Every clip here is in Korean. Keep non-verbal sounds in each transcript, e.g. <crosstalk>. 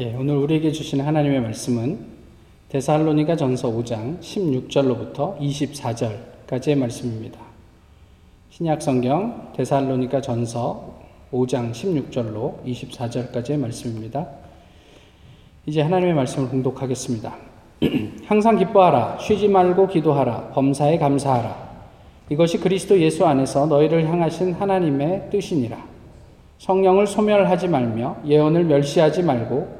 예, 오늘 우리에게 주신 하나님의 말씀은 데살로니가 전서 5장 16절로부터 24절까지의 말씀입니다. 신약 성경 데살로니가 전서 5장 16절로 24절까지의 말씀입니다. 이제 하나님의 말씀을 공독하겠습니다. <clears throat> 항상 기뻐하라, 쉬지 말고 기도하라, 범사에 감사하라. 이것이 그리스도 예수 안에서 너희를 향하신 하나님의 뜻이니라. 성령을 소멸하지 말며 예언을 멸시하지 말고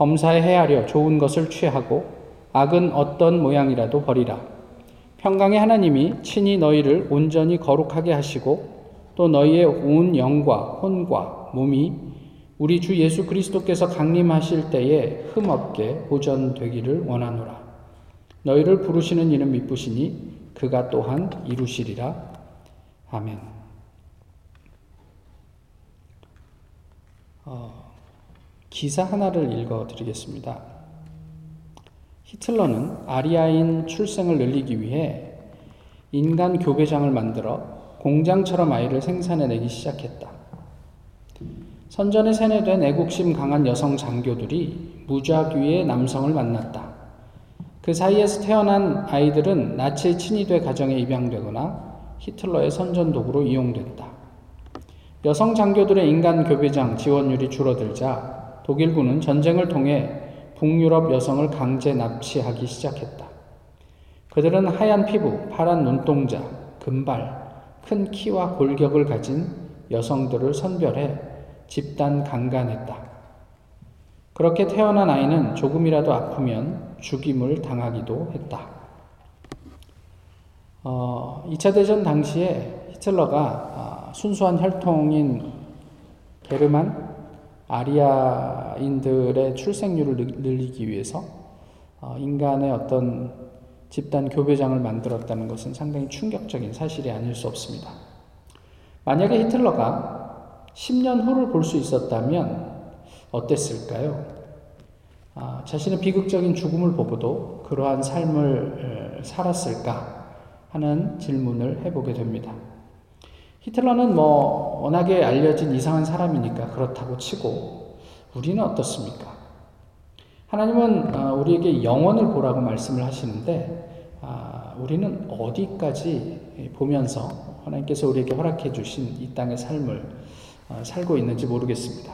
범사에 헤아려 좋은 것을 취하고 악은 어떤 모양이라도 버리라. 평강의 하나님이 친히 너희를 온전히 거룩하게 하시고 또 너희의 온 영과 혼과 몸이 우리 주 예수 그리스도께서 강림하실 때에 흠없게 보전되기를 원하노라. 너희를 부르시는 이는 미쁘시니 그가 또한 이루시리라. 아멘. 어... 기사 하나를 읽어 드리겠습니다. 히틀러는 아리아인 출생을 늘리기 위해 인간 교배장을 만들어 공장처럼 아이를 생산해내기 시작했다. 선전에 세뇌된 애국심 강한 여성 장교들이 무작위의 남성을 만났다. 그 사이에서 태어난 아이들은 나치의 친위대 가정에 입양되거나 히틀러의 선전 도구로 이용됐다. 여성 장교들의 인간 교배장 지원율이 줄어들자 독일군은 전쟁을 통해 북유럽 여성을 강제 납치하기 시작했다. 그들은 하얀 피부, 파란 눈동자, 금발, 큰 키와 골격을 가진 여성들을 선별해 집단 강간했다. 그렇게 태어난 아이는 조금이라도 아프면 죽임을 당하기도 했다. 어, 2차 대전 당시에 히틀러가 어, 순수한 혈통인 게르만, 아리아인들의 출생률을 늘리기 위해서 어, 인간의 어떤 집단 교배장을 만들었다는 것은 상당히 충격적인 사실이 아닐 수 없습니다. 만약에 히틀러가 10년 후를 볼 수 있었다면 어땠을까요? 아, 자신의 비극적인 죽음을 보고도 그러한 삶을 살았을까 하는 질문을 해보게 됩니다. 히틀러는 뭐 워낙에 알려진 이상한 사람이니까 그렇다고 치고 우리는 어떻습니까? 하나님은 어, 우리에게 영원을 보라고 말씀을 하시는데 아, 우리는 어디까지 보면서 하나님께서 우리에게 허락해 주신 이 땅의 삶을 어, 살고 있는지 모르겠습니다.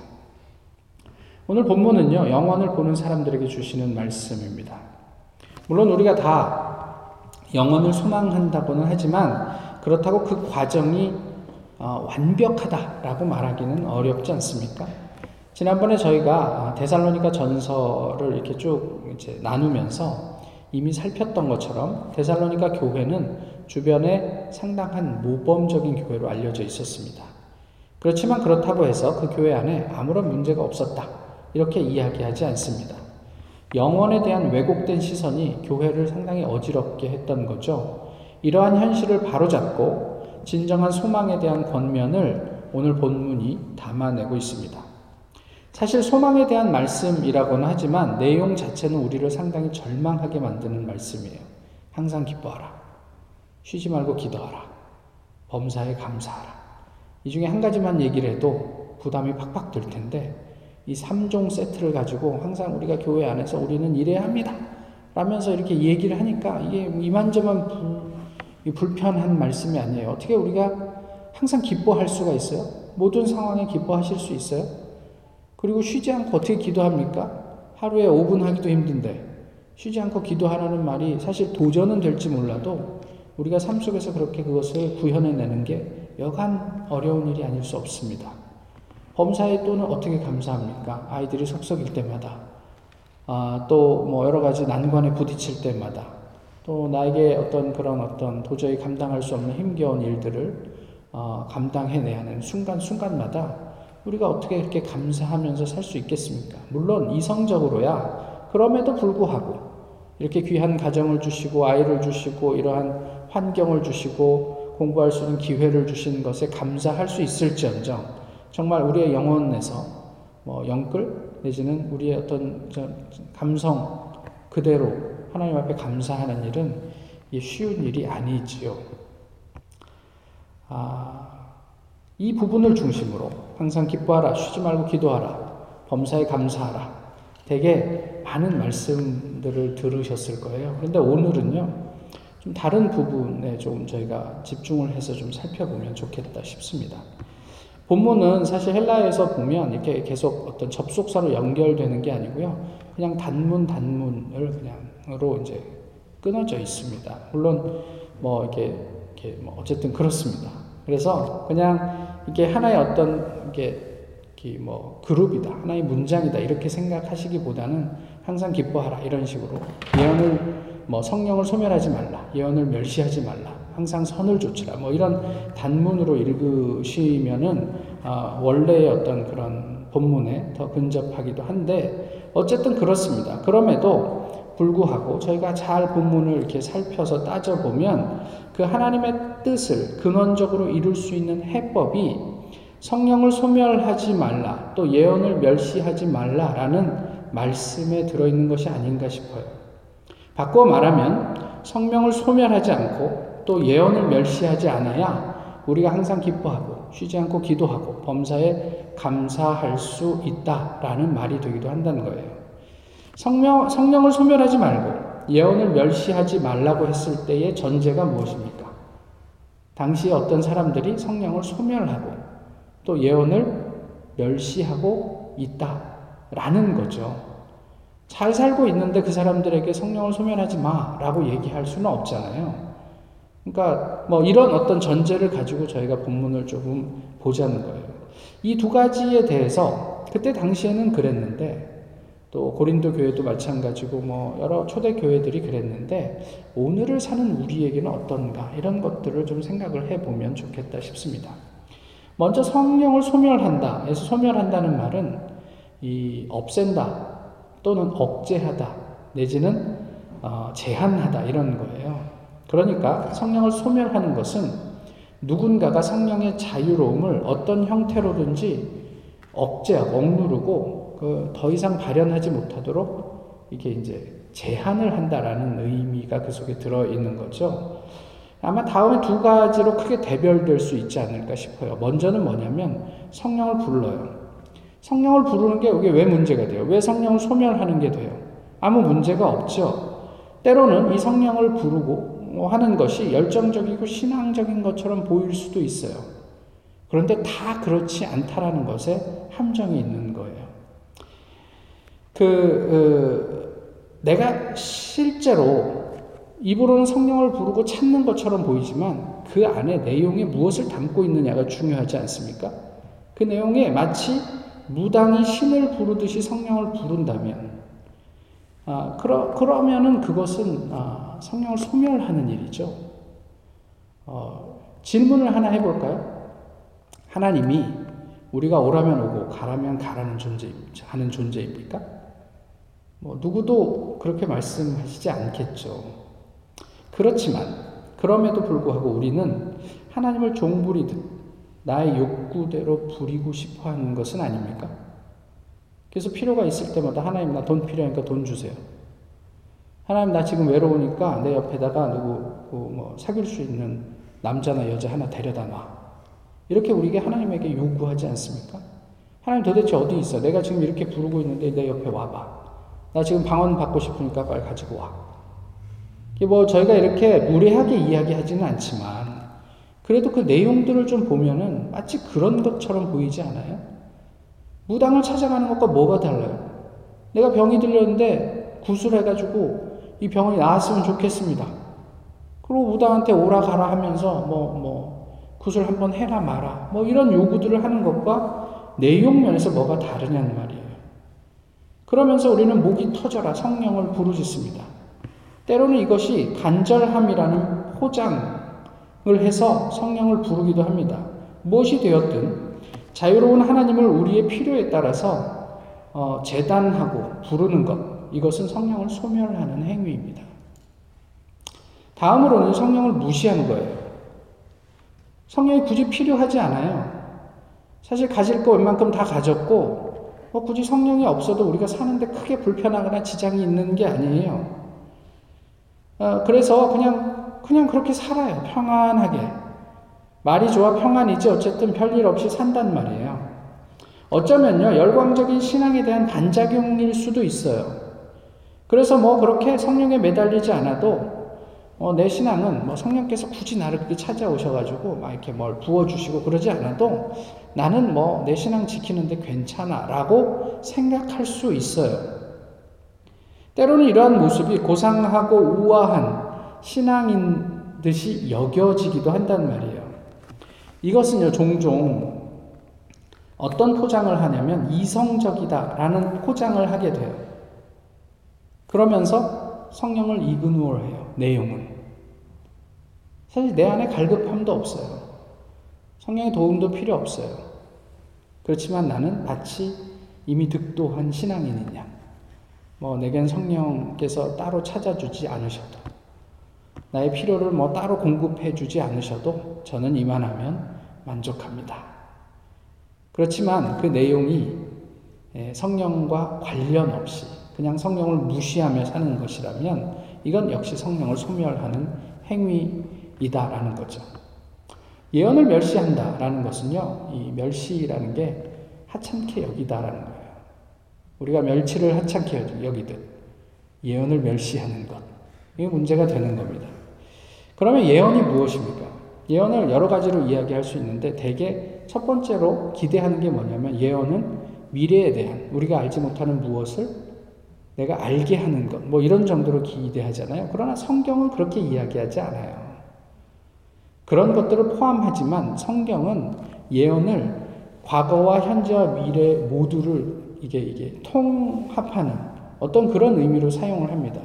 오늘 본문은요, 영원을 보는 사람들에게 주시는 말씀입니다. 물론 우리가 다 영원을 소망한다고는 하지만 그렇다고 그 과정이 어, 완벽하다라고 말하기는 어렵지 않습니까? 지난번에 저희가 데살로니가 전서를 이렇게 쭉 이제 나누면서 이미 살폈던 것처럼 데살로니가 교회는 주변에 상당한 모범적인 교회로 알려져 있었습니다. 그렇지만 그렇다고 해서 그 교회 안에 아무런 문제가 없었다. 이렇게 이야기하지 않습니다. 영원에 대한 왜곡된 시선이 교회를 상당히 어지럽게 했던 거죠. 이러한 현실을 바로잡고 진정한 소망에 대한 권면을 오늘 본문이 담아내고 있습니다. 사실 소망에 대한 말씀이라고는 하지만 내용 자체는 우리를 상당히 절망하게 만드는 말씀이에요. 항상 기뻐하라. 쉬지 말고 기도하라. 범사에 감사하라. 이 중에 한 가지만 얘기를 해도 부담이 팍팍 들 텐데 이 3종 세트를 가지고 항상 우리가 교회 안에서 우리는 이래야 합니다. 라면서 이렇게 얘기를 하니까 이게 이만저만 불편한 말씀이 아니에요. 어떻게 우리가 항상 기뻐할 수가 있어요? 모든 상황에 기뻐하실 수 있어요? 그리고 쉬지 않고 어떻게 기도합니까? 하루에 5분 하기도 힘든데 쉬지 않고 기도하라는 말이 사실 도전은 될지 몰라도 우리가 삶 속에서 그렇게 그것을 구현해내는 게 여간 어려운 일이 아닐 수 없습니다. 범사에 또는 어떻게 감사합니까? 아이들이 속썩일 때마다, 아, 또 뭐 여러 가지 난관에 부딪힐 때마다, 또 나에게 어떤 그런 어떤 도저히 감당할 수 없는 힘겨운 일들을 어, 감당해내야 하는 순간순간마다 우리가 어떻게 그렇게 감사하면서 살 수 있겠습니까? 물론 이성적으로야 그럼에도 불구하고 이렇게 귀한 가정을 주시고 아이를 주시고 이러한 환경을 주시고 공부할 수 있는 기회를 주신 것에 감사할 수 있을지언정 정말 우리의 영혼에서 뭐 영끌 내지는 우리의 어떤 감성 그대로 하나님 앞에 감사하는 일은 쉬운 일이 아니지요. 아, 이 부분을 중심으로 항상 기뻐하라, 쉬지 말고 기도하라, 범사에 감사하라. 되게 많은 말씀들을 들으셨을 거예요. 그런데 오늘은요, 좀 다른 부분에 좀 저희가 집중을 해서 좀 살펴보면 좋겠다 싶습니다. 본문은 사실 헬라에서 보면 이렇게 계속 어떤 접속사로 연결되는 게 아니고요. 그냥 단문 단문을 그냥 으로 이제 끊어져 있습니다. 물론 뭐 이렇게, 이렇게 뭐 어쨌든 그렇습니다. 그래서 그냥 이게 하나의 어떤 이게 뭐 그룹이다, 하나의 문장이다 이렇게 생각하시기보다는 항상 기뻐하라 이런 식으로 예언을 뭐 성령을 소멸하지 말라, 예언을 멸시하지 말라, 항상 선을 좇으라 뭐 이런 단문으로 읽으시면은 아, 원래의 어떤 그런 본문에 더 근접하기도 한데 어쨌든 그렇습니다. 그럼에도 불구하고 저희가 잘 본문을 이렇게 살펴서 따져보면 그 하나님의 뜻을 근원적으로 이룰 수 있는 해법이 성령을 소멸하지 말라, 또 예언을 멸시하지 말라라는 말씀에 들어있는 것이 아닌가 싶어요. 바꾸어 말하면 성령을 소멸하지 않고 또 예언을 멸시하지 않아야 우리가 항상 기뻐하고 쉬지 않고 기도하고 범사에 감사할 수 있다라는 말이 되기도 한다는 거예요. 성령, 성령을 소멸하지 말고 예언을 멸시하지 말라고 했을 때의 전제가 무엇입니까? 당시 어떤 사람들이 성령을 소멸하고 또 예언을 멸시하고 있다라는 거죠. 잘 살고 있는데 그 사람들에게 성령을 소멸하지 마라고 얘기할 수는 없잖아요. 그러니까 뭐 이런 어떤 전제를 가지고 저희가 본문을 조금 보자는 거예요. 이 두 가지에 대해서 그때 당시에는 그랬는데 또 고린도 교회도 마찬가지고 뭐 여러 초대 교회들이 그랬는데 오늘을 사는 우리에게는 어떤가 이런 것들을 좀 생각을 해 보면 좋겠다 싶습니다. 먼저 성령을 소멸한다. 에서 소멸한다는 말은 이 없앤다 또는 억제하다 내지는 어, 제한하다 이런 거예요. 그러니까 성령을 소멸하는 것은 누군가가 성령의 자유로움을 어떤 형태로든지 억제하고 억누르고 그 더 이상 발현하지 못하도록 이게 이제 제한을 한다라는 의미가 그 속에 들어 있는 거죠. 아마 다음에 두 가지로 크게 대별될 수 있지 않을까 싶어요. 먼저는 뭐냐면 성령을 불러요. 성령을 부르는 게 이게 왜 문제가 돼요? 왜 성령을 소멸하는 게 돼요? 아무 문제가 없죠. 때로는 이 성령을 부르고 하는 것이 열정적이고 신앙적인 것처럼 보일 수도 있어요. 그런데 다 그렇지 않다라는 것에 함정이 있는. 그, 그 내가 실제로 입으로는 성령을 부르고 찾는 것처럼 보이지만 그 안에 내용에 무엇을 담고 있느냐가 중요하지 않습니까? 그 내용에 마치 무당이 신을 부르듯이 성령을 부른다면, 아, 그러, 그러면은 그것은 아, 성령을 소멸하는 일이죠. 어, 질문을 하나 해볼까요? 하나님이 우리가 오라면 오고 가라면 가라는 존재, 하는 존재입니까? 뭐, 누구도 그렇게 말씀하시지 않겠죠. 그렇지만, 그럼에도 불구하고 우리는 하나님을 종부리듯 나의 욕구대로 부리고 싶어 하는 것은 아닙니까? 그래서 필요가 있을 때마다 하나님 나 돈 필요하니까 돈 주세요. 하나님 나 지금 외로우니까 내 옆에다가 누구 그뭐 사귈 수 있는 남자나 여자 하나 데려다 놔. 이렇게 우리에게 하나님에게 요구하지 않습니까? 하나님 도대체 어디 있어? 내가 지금 이렇게 부르고 있는데 내 옆에 와봐. 나 지금 방언 받고 싶으니까 빨리 가지고 와. 뭐 저희가 이렇게 무례하게 이야기하지는 않지만 그래도 그 내용들을 좀 보면은 마치 그런 것처럼 보이지 않아요? 무당을 찾아가는 것과 뭐가 달라요? 내가 병이 들렸는데 구술해가지고 이 병이 나았으면 좋겠습니다. 그리고 무당한테 오라 가라 하면서 뭐, 뭐, 구슬 한번 해라 마라. 뭐 이런 요구들을 하는 것과 내용 면에서 뭐가 다르냐는 말이에요. 그러면서 우리는 목이 터져라 성령을 부르짖습니다. 때로는 이것이 간절함이라는 포장, 을 해서 성령을 부르기도 합니다. 무엇이 되었든 자유로운 하나님을 우리의 필요에 따라서 어, 재단하고 부르는 것 이것은 성령을 소멸하는 행위입니다. 다음으로는 성령을 무시하는 거예요. 성령이 굳이 필요하지 않아요. 사실 가질 거 웬만큼 다 가졌고 뭐 굳이 성령이 없어도 우리가 사는데 크게 불편하거나 지장이 있는 게 아니에요. 어, 그래서 그냥 그냥 그렇게 살아요. 평안하게. 말이 좋아 평안이지 어쨌든 별일 없이 산단 말이에요. 어쩌면요, 열광적인 신앙에 대한 반작용일 수도 있어요. 그래서 뭐 그렇게 성령에 매달리지 않아도 어, 내 신앙은 뭐 성령께서 굳이 나를 그렇게 찾아오셔가지고 막 이렇게 뭘 부어주시고 그러지 않아도 나는 뭐 내 신앙 지키는데 괜찮아 라고 생각할 수 있어요. 때로는 이러한 모습이 고상하고 우아한 신앙인 듯이 여겨지기도 한단 말이에요. 이것은요, 종종 어떤 포장을 하냐면 이성적이다라는 포장을 하게 돼요. 그러면서 성령을 이그노어 해요. 내용은. 사실 내 안에 갈급함도 없어요. 성령의 도움도 필요 없어요. 그렇지만 나는 마치 이미 득도한 신앙인이냐. 뭐, 내겐 성령께서 따로 찾아주지 않으셔도, 나의 필요를 뭐 따로 공급해 주지 않으셔도 저는 이만하면 만족합니다. 그렇지만 그 내용이 예, 성령과 관련 없이 그냥 성령을 무시하며 사는 것이라면 이건 역시 성령을 소멸하는 행위이다라는 거죠. 예언을 멸시한다라는 것은요, 이 멸시라는 게 하찮게 여기다라는 거예요. 우리가 멸치를 하찮게 여기듯 예언을 멸시하는 것. 이게 문제가 되는 겁니다. 그러면 예언이 무엇입니까? 예언을 여러 가지로 이야기할 수 있는데 대개 첫 번째로 기대하는 게 뭐냐면 예언은 미래에 대한 우리가 알지 못하는 무엇을 내가 알게 하는 것, 뭐 이런 정도로 기대하잖아요. 그러나 성경은 그렇게 이야기하지 않아요. 그런 것들을 포함하지만 성경은 예언을 과거와 현재와 미래 모두를 이게 이게 통합하는 어떤 그런 의미로 사용을 합니다.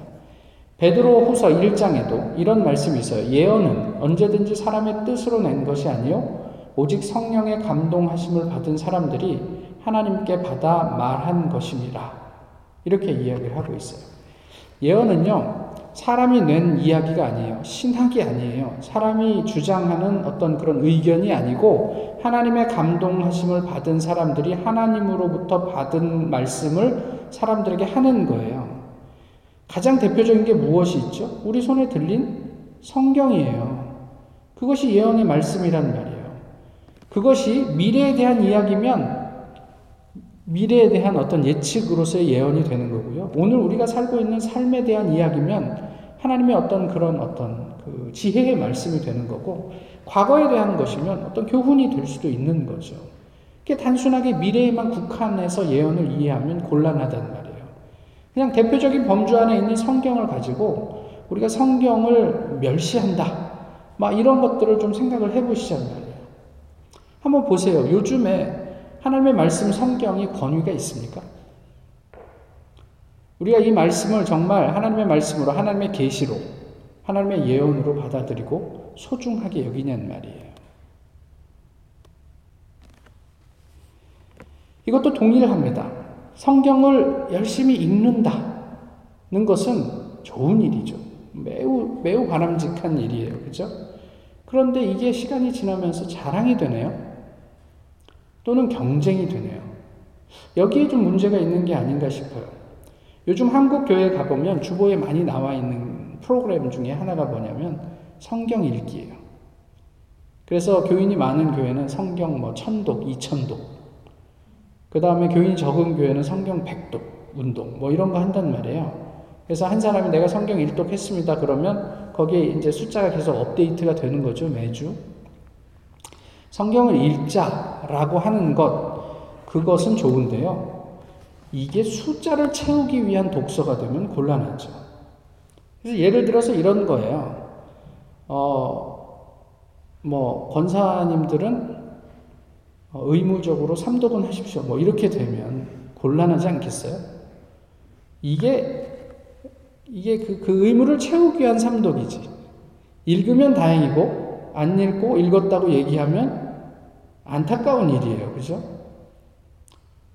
베드로 후서 1장에도 이런 말씀이 있어요. 예언은 언제든지 사람의 뜻으로 낸 것이 아니요 오직 성령의 감동하심을 받은 사람들이 하나님께 받아 말한 것입니다. 이렇게 이야기를 하고 있어요. 예언은요, 사람이 낸 이야기가 아니에요. 신학이 아니에요. 사람이 주장하는 어떤 그런 의견이 아니고 하나님의 감동하심을 받은 사람들이 하나님으로부터 받은 말씀을 사람들에게 하는 거예요. 가장 대표적인 게 무엇이 있죠? 우리 손에 들린 성경이에요. 그것이 예언의 말씀이란 말이에요. 그것이 미래에 대한 이야기면 미래에 대한 어떤 예측으로서의 예언이 되는 거고요. 오늘 우리가 살고 있는 삶에 대한 이야기면 하나님의 어떤 그런 어떤 그 지혜의 말씀이 되는 거고, 과거에 대한 것이면 어떤 교훈이 될 수도 있는 거죠. 이게 단순하게 미래에만 국한해서 예언을 이해하면 곤란하단 말이에요. 그냥 대표적인 범주 안에 있는 성경을 가지고 우리가 성경을 멸시한다. 막 이런 것들을 좀 생각을 해보시란 말이에요. 한번 보세요. 요즘에 하나님의 말씀 성경이 권위가 있습니까? 우리가 이 말씀을 정말 하나님의 말씀으로 하나님의 계시로 하나님의 예언으로 받아들이고 소중하게 여기냐는 말이에요. 이것도 동일합니다. 성경을 열심히 읽는다는 것은 좋은 일이죠. 매우 매우 바람직한 일이에요. 그죠? 그런데 이게 시간이 지나면서 자랑이 되네요. 또는 경쟁이 되네요. 여기에 좀 문제가 있는 게 아닌가 싶어요. 요즘 한국 교회 가보면 주보에 많이 나와 있는 프로그램 중에 하나가 뭐냐면 성경 읽기예요. 그래서 교인이 많은 교회는 성경 뭐 천독, 이천독. 그 다음에 교인이 적은 교회는 성경 백독, 운동, 뭐 이런 거 한단 말이에요. 그래서 한 사람이 내가 성경 일독 했습니다. 그러면 거기에 이제 숫자가 계속 업데이트가 되는 거죠, 매주. 성경을 읽자라고 하는 것, 그것은 좋은데요. 이게 숫자를 채우기 위한 독서가 되면 곤란하죠. 그래서 예를 들어서 이런 거예요. 어, 뭐, 권사님들은 의무적으로 삼독은 하십시오. 뭐, 이렇게 되면 곤란하지 않겠어요? 이게, 이게 그, 그 의무를 채우기 위한 삼독이지. 읽으면 다행이고, 안 읽고 읽었다고 얘기하면 안타까운 일이에요. 그죠?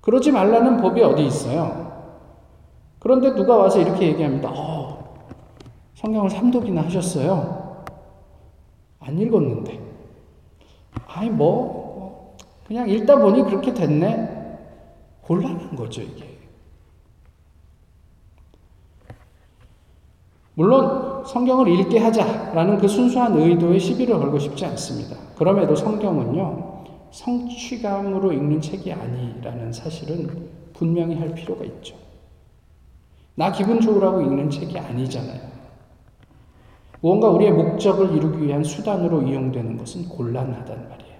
그러지 말라는 법이 어디 있어요? 그런데 누가 와서 이렇게 얘기합니다. 어, 성경을 삼독이나 하셨어요? 안 읽었는데. 아니, 뭐, 그냥 읽다 보니 그렇게 됐네? 곤란한 거죠, 이게. 물론, 성경을 읽게 하자라는 그 순수한 의도에 시비를 걸고 싶지 않습니다. 그럼에도 성경은요, 성취감으로 읽는 책이 아니라는 사실은 분명히 할 필요가 있죠. 나 기분 좋으라고 읽는 책이 아니잖아요. 무언가 우리의 목적을 이루기 위한 수단으로 이용되는 것은 곤란하단 말이에요.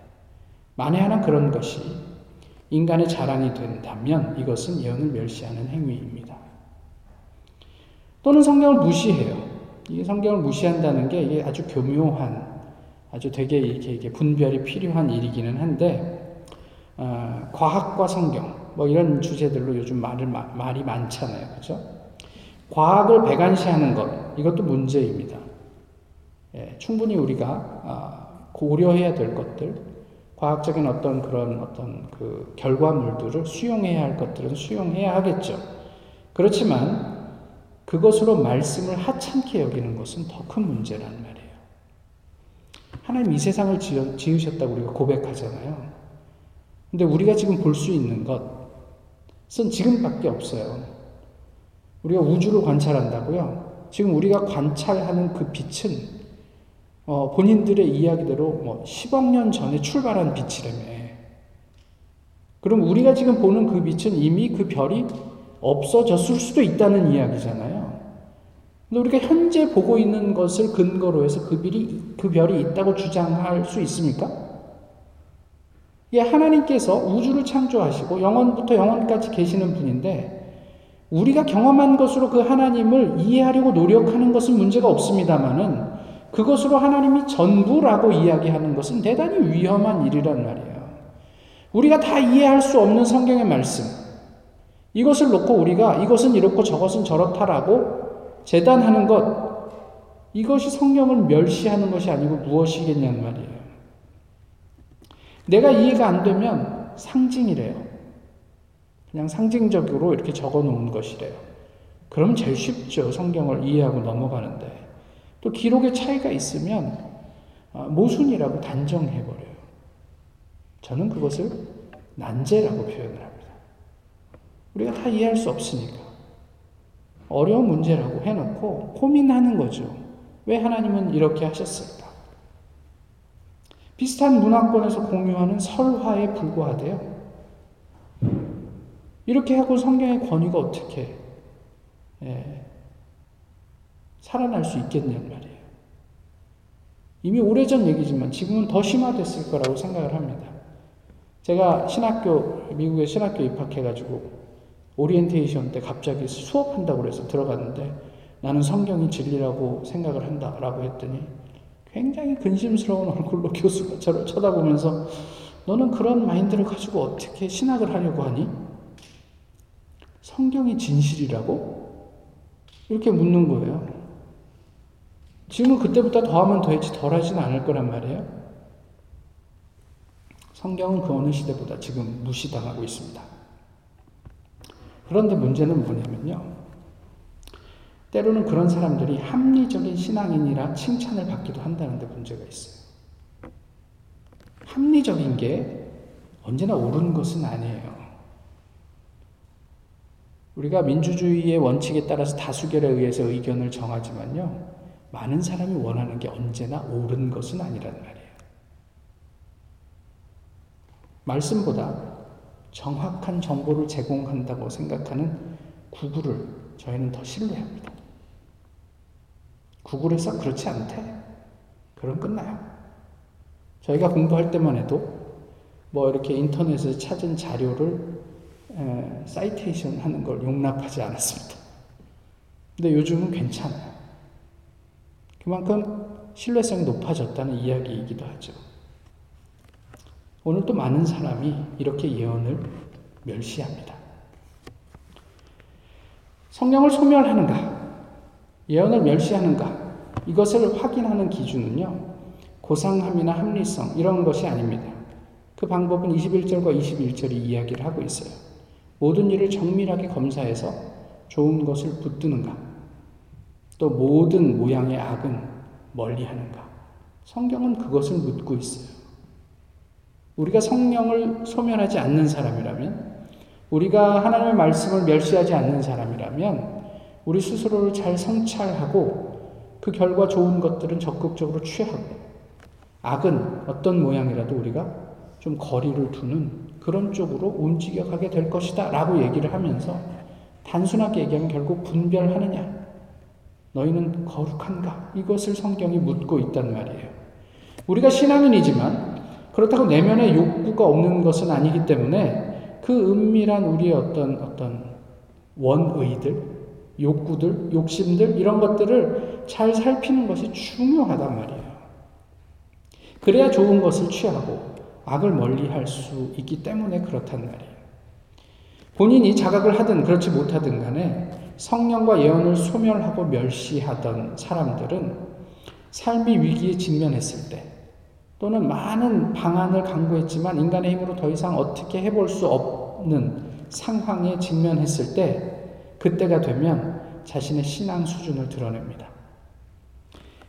만에 하나 그런 것이 인간의 자랑이 된다면 이것은 예언을 멸시하는 행위입니다. 또는 성경을 무시해요. 이 성경을 무시한다는 게 아주 교묘한, 아주 되게 이게 분별이 필요한 일이기는 한데, 어, 과학과 성경, 뭐 이런 주제들로 요즘 말을, 말이 많잖아요. 그죠? 과학을 배관시하는 것, 이것도 문제입니다. 예, 충분히 우리가 아, 고려해야 될 것들, 과학적인 어떤 그런 어떤 그 결과물들을 수용해야 할 것들은 수용해야 하겠죠. 그렇지만 그것으로 말씀을 하찮게 여기는 것은 더 큰 문제란 말이에요. 하나님 이 세상을 지으셨다고 우리가 고백하잖아요. 근데 우리가 지금 볼 수 있는 것은 지금밖에 없어요. 우리가 우주를 관찰한다고요. 지금 우리가 관찰하는 그 빛은 어, 본인들의 이야기대로 뭐 10억 년 전에 출발한 빛이라며. 그럼 우리가 지금 보는 그 빛은 이미 그 별이 없어졌을 수도 있다는 이야기잖아요. 근데 우리가 현재 보고 있는 것을 근거로 해서 그 별이, 그 별이 있다고 주장할 수 있습니까? 이 하나님께서 우주를 창조하시고 영원부터 영원까지 계시는 분인데 우리가 경험한 것으로 그 하나님을 이해하려고 노력하는 것은 문제가 없습니다만은 그것으로 하나님이 전부라고 이야기하는 것은 대단히 위험한 일이란 말이에요. 우리가 다 이해할 수 없는 성경의 말씀, 이것을 놓고 우리가 이것은 이렇고 저것은 저렇다라고 재단하는 것, 이것이 성경을 멸시하는 것이 아니고 무엇이겠냐는 말이에요. 내가 이해가 안 되면 상징이래요. 그냥 상징적으로 이렇게 적어 놓은 것이래요. 그럼 제일 쉽죠. 성경을 이해하고 넘어가는데. 또 기록의 차이가 있으면 아, 모순이라고 단정해버려요. 저는 그것을 난제라고 표현을 합니다. 우리가 다 이해할 수 없으니까. 어려운 문제라고 해놓고 고민하는 거죠. 왜 하나님은 이렇게 하셨을까? 비슷한 문화권에서 공유하는 설화에 불과하대요. 이렇게 하고 성경의 권위가 어떻게 예, 살아날 수 있겠냐는 말이에요. 이미 오래전 얘기지만 지금은 더 심화됐을 거라고 생각을 합니다. 제가 신학교, 미국에 신학교 입학해가지고 오리엔테이션 때 갑자기 수업한다고 그래서 들어갔는데 나는 성경이 진리라고 생각을 한다 라고 했더니 굉장히 근심스러운 <laughs> 얼굴로 교수가 저를 쳐다보면서 너는 그런 마인드를 가지고 어떻게 신학을 하려고 하니? 성경이 진실이라고? 이렇게 묻는 거예요. 지금은 그때보다 더하면 더했지 덜하진 않을 거란 말이에요. 성경은 그 어느 시대보다 지금 무시당하고 있습니다. 그런데 문제는 뭐냐면요. 때로는 그런 사람들이 합리적인 신앙인이라 칭찬을 받기도 한다는데 문제가 있어요. 합리적인 게 언제나 옳은 것은 아니에요. 우리가 민주주의의 원칙에 따라서 다수결에 의해서 의견을 정하지만요. 많은 사람이 원하는 게 언제나 옳은 것은 아니란 말이에요. 말씀보다 정확한 정보를 제공한다고 생각하는 구글을 저희는 더 신뢰합니다. 구글에서 그렇지 않대. 그럼 끝나요. 저희가 공부할 때만 해도 뭐 이렇게 인터넷에서 찾은 자료를 에, 사이테이션 하는 걸 용납하지 않았습니다. 근데 요즘은 괜찮아요. 그만큼 신뢰성이 높아졌다는 이야기이기도 하죠. 오늘 또 많은 사람이 이렇게 예언을 멸시합니다. 성령을 소멸하는가? 예언을 멸시하는가? 이것을 확인하는 기준은요, 고상함이나 합리성, 이런 것이 아닙니다. 그 방법은 21절과 21절이 이야기를 하고 있어요. 모든 일을 정밀하게 검사해서 좋은 것을 붙드는가? 또 모든 모양의 악은 멀리 하는가? 성경은 그것을 묻고 있어요. 우리가 성령을 소멸하지 않는 사람이라면, 우리가 하나님의 말씀을 멸시하지 않는 사람이라면, 우리 스스로를 잘 성찰하고 그 결과 좋은 것들은 적극적으로 취하고, 악은 어떤 모양이라도 우리가 좀 거리를 두는 그런 쪽으로 움직여 가게 될 것이다 라고 얘기를 하면서 단순하게 얘기하면 결국 분별하느냐? 너희는 거룩한가? 이것을 성경이 묻고 있단 말이에요. 우리가 신앙인이지만 그렇다고 내면에 욕구가 없는 것은 아니기 때문에 그 은밀한 우리의 어떤 어떤 원의들, 욕구들, 욕심들 이런 것들을 잘 살피는 것이 중요하단 말이에요. 그래야 좋은 것을 취하고 악을 멀리 할 수 있기 때문에 그렇단 말이에요. 본인이 자각을 하든 그렇지 못하든 간에 성령과 예언을 소멸하고 멸시하던 사람들은 삶이 위기에 직면했을 때 또는 많은 방안을 강구했지만 인간의 힘으로 더 이상 어떻게 해볼 수 없는 상황에 직면했을 때 그때가 되면 자신의 신앙 수준을 드러냅니다.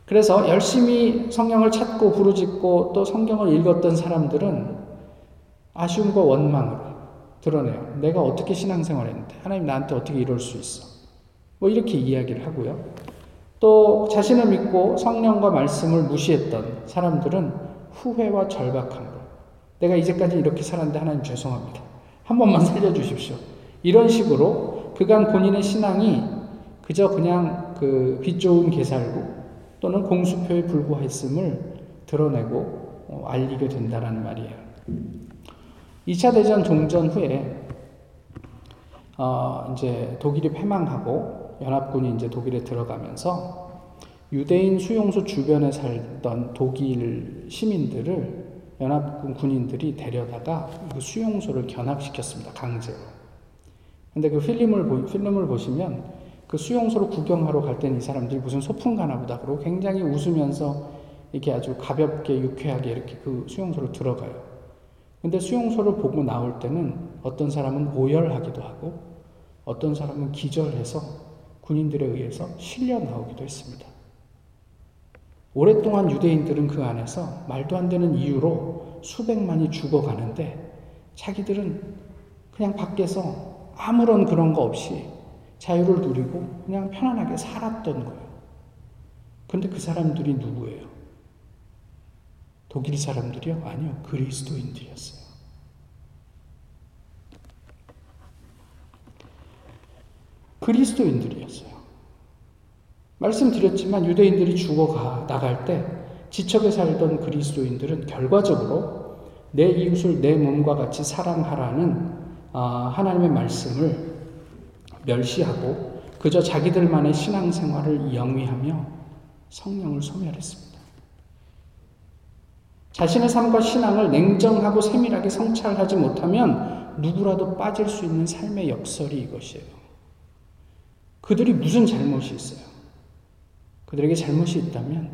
그래서 열심히 성경을 찾고 부르짖고 또 성경을 읽었던 사람들은 아쉬움과 원망으로 드러내요. 내가 어떻게 신앙생활 했는데 하나님 나한테 어떻게 이럴 수 있어? 뭐 이렇게 이야기를 하고요. 또 자신을 믿고 성령과 말씀을 무시했던 사람들은 후회와 절박함으로 내가 이제까지 이렇게 살았는데 하나님 죄송합니다. 한 번만 살려주십시오. 이런 식으로 그간 본인의 신앙이 그저 그냥 그 빛 좋은 개살구 또는 공수표에 불과했음을 드러내고 어, 알리게 된다는 말이에요. 2차 대전 종전 후에 어, 이제 독일이 패망하고 연합군이 이제 독일에 들어가면서 유대인 수용소 주변에 살던 독일 시민들을 연합군 군인들이 데려다가 그 수용소를 견합시켰습니다. 강제로. 근데 그 필름을, 필름을 보시면 그 수용소를 구경하러 갈 때는 이 사람들이 무슨 소풍 가나 보다 그러고 굉장히 웃으면서 이렇게 아주 가볍게 유쾌하게 이렇게 그 수용소로 들어가요. 근데 수용소를 보고 나올 때는 어떤 사람은 오열하기도 하고 어떤 사람은 기절해서 군인들에 의해서 실려 나오기도 했습니다. 오랫동안 유대인들은 그 안에서 말도 안 되는 이유로 수백만이 죽어가는데 자기들은 그냥 밖에서 아무런 그런 거 없이 자유를 누리고 그냥 편안하게 살았던 거예요. 근데 그 사람들이 누구예요? 독일 사람들이요? 아니요. 그리스도인들이었어요. 그리스도인들이었어요. 말씀드렸지만 유대인들이 죽어가 나갈 때 지척에 살던 그리스도인들은 결과적으로 내 이웃을 내 몸과 같이 사랑하라는 아, 하나님의 말씀을 멸시하고 그저 자기들만의 신앙생활을 영위하며 성령을 소멸했습니다. 자신의 삶과 신앙을 냉정하고 세밀하게 성찰하지 못하면 누구라도 빠질 수 있는 삶의 역설이 이것이에요. 그들이 무슨 잘못이 있어요? 그들에게 잘못이 있다면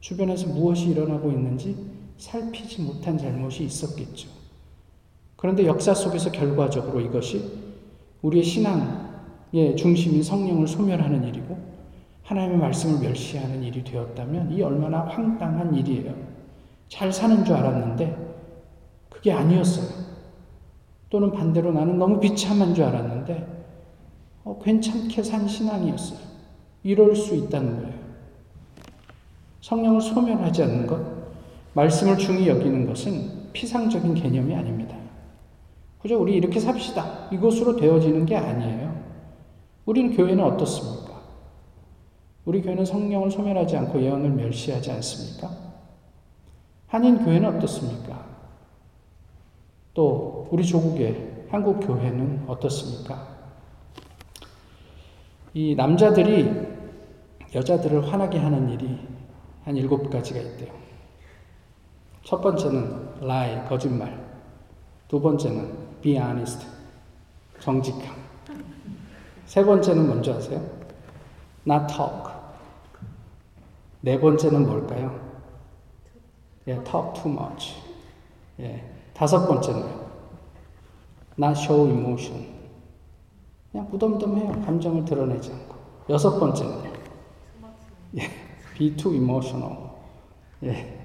주변에서 무엇이 일어나고 있는지 살피지 못한 잘못이 있었겠죠. 그런데 역사 속에서 결과적으로 이것이 우리의 신앙의 중심인 성령을 소멸하는 일이고 하나님의 말씀을 멸시하는 일이 되었다면 이 얼마나 황당한 일이에요. 잘 사는 줄 알았는데 그게 아니었어요. 또는 반대로 나는 너무 비참한 줄 알았는데 어, 괜찮게 산 신앙이었어요. 이럴 수 있다는 거예요. 성령을 소멸하지 않는 것, 말씀을 중히 여기는 것은 피상적인 개념이 아닙니다. 그죠? 우리 이렇게 삽시다. 이것으로 되어지는 게 아니에요. 우리는 교회는 어떻습니까? 우리 교회는 성령을 소멸하지 않고 예언을 멸시하지 않습니까? 한인 교회는 어떻습니까? 또 우리 조국의 한국 교회는 어떻습니까? 이 남자들이 여자들을 화나게 하는 일이 한 일곱 가지가 있대요. 첫 번째는 lie, 거짓말. 두 번째는 be honest, 정직함. 세 번째는 뭔지 아세요? not talk. 네 번째는 뭘까요? 예, talk too much. 예, 다섯 번째는 not show emotion. 그냥 무덤덤해요. 감정을 드러내지 않고. 여섯 번째는 예. Be too emotional. 예.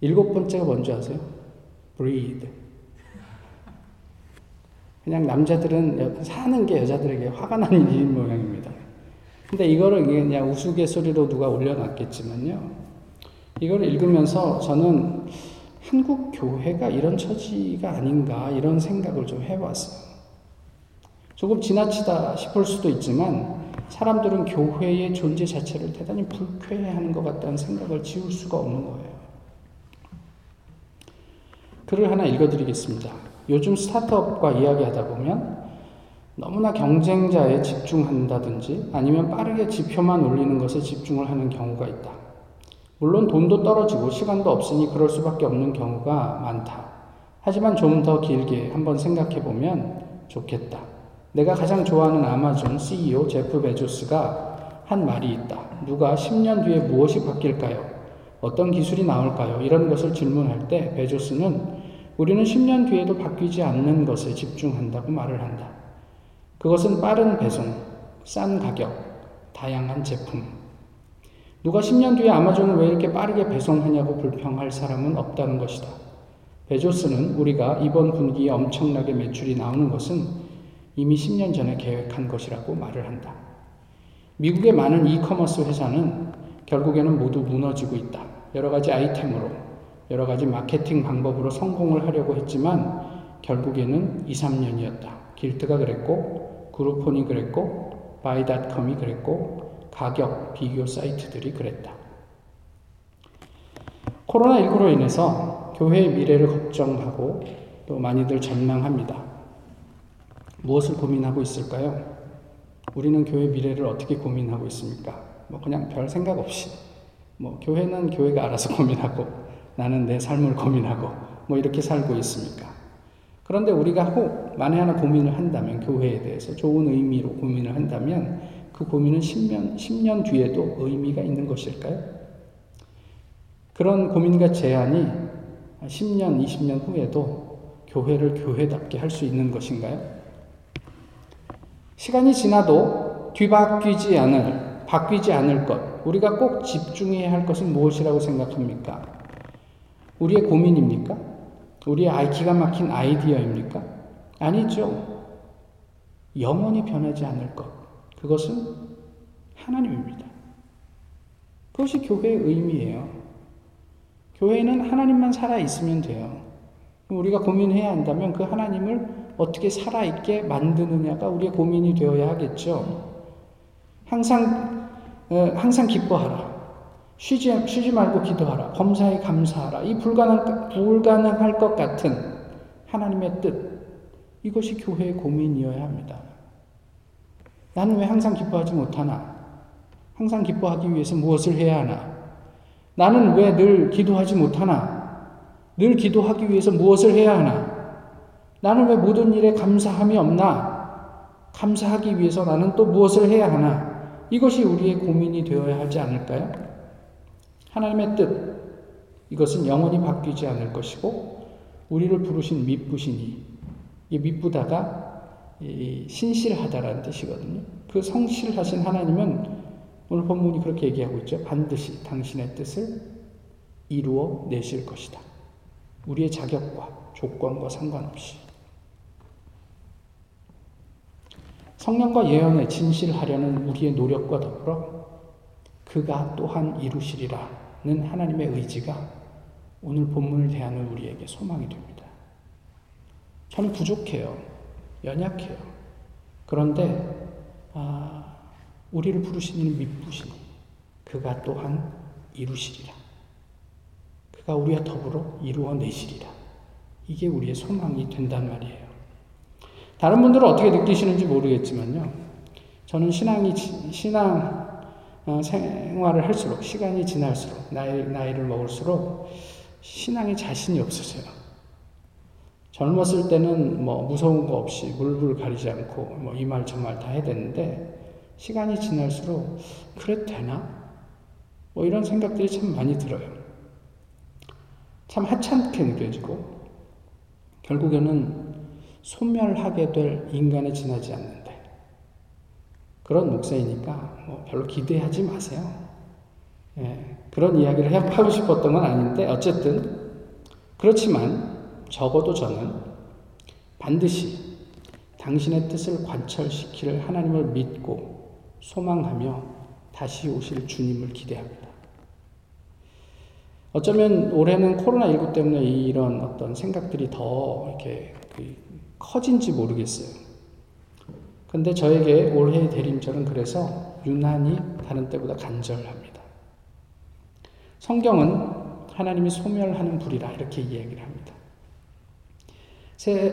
일곱 번째가 뭔지 아세요? breathe. 그냥 남자들은 사는 게 여자들에게 화가 나는 <laughs> 일인 모양입니다. 근데 이거를 그냥 우스갯소리로 누가 올려놨겠지만요. 이걸 읽으면서 저는 한국 교회가 이런 처지가 아닌가 이런 생각을 좀 해봤어요. 조금 지나치다 싶을 수도 있지만 사람들은 교회의 존재 자체를 대단히 불쾌해하는 것 같다는 생각을 지울 수가 없는 거예요. 글을 하나 읽어드리겠습니다. 요즘 스타트업과 이야기하다 보면 너무나 경쟁자에 집중한다든지 아니면 빠르게 지표만 올리는 것에 집중을 하는 경우가 있다. 물론 돈도 떨어지고 시간도 없으니 그럴 수밖에 없는 경우가 많다. 하지만 좀 더 길게 한번 생각해 보면 좋겠다. 내가 가장 좋아하는 아마존 CEO 제프 베조스가 한 말이 있다. 누가 10년 뒤에 무엇이 바뀔까요? 어떤 기술이 나올까요? 이런 것을 질문할 때 베조스는 우리는 10년 뒤에도 바뀌지 않는 것에 집중한다고 말을 한다. 그것은 빠른 배송, 싼 가격, 다양한 제품. 누가 10년 뒤에 아마존을 왜 이렇게 빠르게 배송하냐고 불평할 사람은 없다는 것이다. 베조스는 우리가 이번 분기에 엄청나게 매출이 나오는 것은 이미 10년 전에 계획한 것이라고 말을 한다. 미국의 많은 이커머스 회사는 결국에는 모두 무너지고 있다. 여러 가지 아이템으로, 여러 가지 마케팅 방법으로 성공을 하려고 했지만 결국에는 2, 3년이었다. 길트가 그랬고, 그루폰이 그랬고, 바이닷컴이 그랬고, 가격 비교 사이트들이 그랬다. 코로나19로 인해서 교회의 미래를 걱정하고 또 많이들 전망합니다. 무엇을 고민하고 있을까요? 우리는 교회 미래를 어떻게 고민하고 있습니까? 뭐 그냥 별 생각 없이 뭐 교회는 교회가 알아서 <laughs> 고민하고 나는 내 삶을 고민하고 뭐 이렇게 살고 있습니까? 그런데 우리가 혹 만에 하나 고민을 한다면 교회에 대해서 좋은 의미로 고민을 한다면 그 고민은 10년, 10년 뒤에도 의미가 있는 것일까요? 그런 고민과 제안이 10년, 20년 후에도 교회를 교회답게 할 수 있는 것인가요? 시간이 지나도 뒤바뀌지 않을, 바뀌지 않을 것, 우리가 꼭 집중해야 할 것은 무엇이라고 생각합니까? 우리의 고민입니까? 우리의 기가 막힌 아이디어입니까? 아니죠. 영원히 변하지 않을 것. 그것은 하나님입니다. 그것이 교회의 의미예요. 교회는 하나님만 살아 있으면 돼요. 우리가 고민해야 한다면 그 하나님을 어떻게 살아있게 만드느냐가 우리의 고민이 되어야 하겠죠. 항상, 어, 항상 기뻐하라. 쉬지, 쉬지 말고 기도하라. 범사에 감사하라. 이 불가능, 불가능할 것 같은 하나님의 뜻. 이것이 교회의 고민이어야 합니다. 나는 왜 항상 기뻐하지 못하나? 항상 기뻐하기 위해서 무엇을 해야 하나? 나는 왜 늘 기도하지 못하나? 늘 기도하기 위해서 무엇을 해야 하나? 나는 왜 모든 일에 감사함이 없나? 감사하기 위해서 나는 또 무엇을 해야 하나? 이것이 우리의 고민이 되어야 하지 않을까요? 하나님의 뜻, 이것은 영원히 바뀌지 않을 것이고, 우리를 부르신 미쁘시니, 이 미쁘다가 신실하다라는 뜻이거든요. 그 성실하신 하나님은 오늘 본문이 그렇게 얘기하고 있죠. 반드시 당신의 뜻을 이루어 내실 것이다. 우리의 자격과 조건과 상관없이. 성령과 예언에 진실하려는 우리의 노력과 더불어 그가 또한 이루시리라는 하나님의 의지가 오늘 본문을 대하는 우리에게 소망이 됩니다. 저는 부족해요. 연약해요. 그런데 아, 우리를 부르신 이는 미쁘시니 그가 또한 이루시리라. 그가 우리와 더불어 이루어 내시리라. 이게 우리의 소망이 된단 말이에요. 다른 분들은 어떻게 느끼시는지 모르겠지만요. 저는 신앙이, 신앙 어, 생활을 할수록, 시간이 지날수록, 나이, 나이를 먹을수록 신앙에 자신이 없어져요. 젊었을 때는 뭐 무서운 거 없이 물불 가리지 않고 뭐 이 말 저 말 다 해야 되는데 시간이 지날수록 그래 되나? 뭐 이런 생각들이 참 많이 들어요. 참 하찮게 느껴지고 결국에는 소멸하게 될 인간에 지나지 않는데 그런 목사이니까 뭐 별로 기대하지 마세요. 예, 그런 이야기를 하고 싶었던 건 아닌데 어쨌든 그렇지만 적어도 저는 반드시 당신의 뜻을 관철시킬 하나님을 믿고 소망하며 다시 오실 주님을 기대합니다. 어쩌면 올해는 코로나19 때문에 이런 어떤 생각들이 더 이렇게 그 커진지 모르겠어요. 근데 저에게 올해의 대림절은 그래서 유난히 다른 때보다 간절합니다. 성경은 하나님이 소멸하는 불이라 이렇게 이야기를 합니다.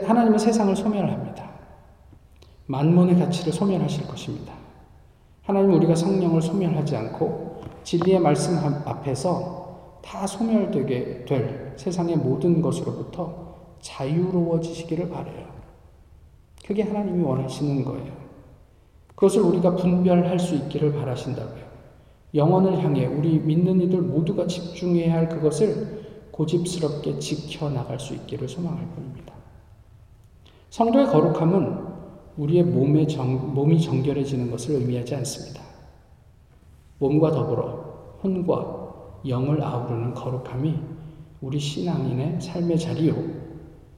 하나님은 세상을 소멸합니다. 만몬의 가치를 소멸하실 것입니다. 하나님 우리가 성령을 소멸하지 않고 진리의 말씀 앞에서 다 소멸되게 될 세상의 모든 것으로부터 자유로워지시기를 바래요. 그게 하나님이 원하시는 거예요. 그것을 우리가 분별할 수 있기를 바라신다고요. 영혼을 향해 우리 믿는 이들 모두가 집중해야 할 그것을 고집스럽게 지켜나갈 수 있기를 소망할 뿐입니다. 성도의 거룩함은 우리의 몸의 정, 몸이 정결해지는 것을 의미하지 않습니다. 몸과 더불어 혼과 영을 아우르는 거룩함이 우리 신앙인의 삶의 자리요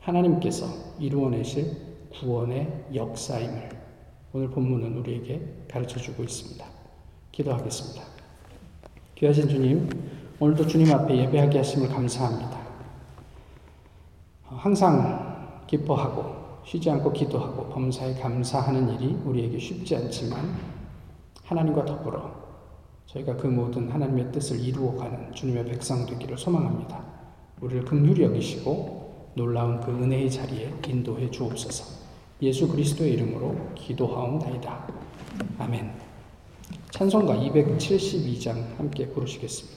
하나님께서 이루어내실 구원의 역사임을 오늘 본문은 우리에게 가르쳐 주고 있습니다. 기도하겠습니다. 귀하신 주님, 오늘도 주님 앞에 예배하게 하심을 감사합니다. 항상 기뻐하고 쉬지 않고 기도하고 범사에 감사하는 일이 우리에게 쉽지 않지만 하나님과 더불어 저희가 그 모든 하나님의 뜻을 이루어가는 주님의 백성 되기를 소망합니다. 우리를 긍휼히 여기시고 놀라운 그 은혜의 자리에 인도해 주옵소서. 예수 그리스도의 이름으로 기도하옵나이다. 아멘. 찬송가 272장 함께 부르시겠습니다.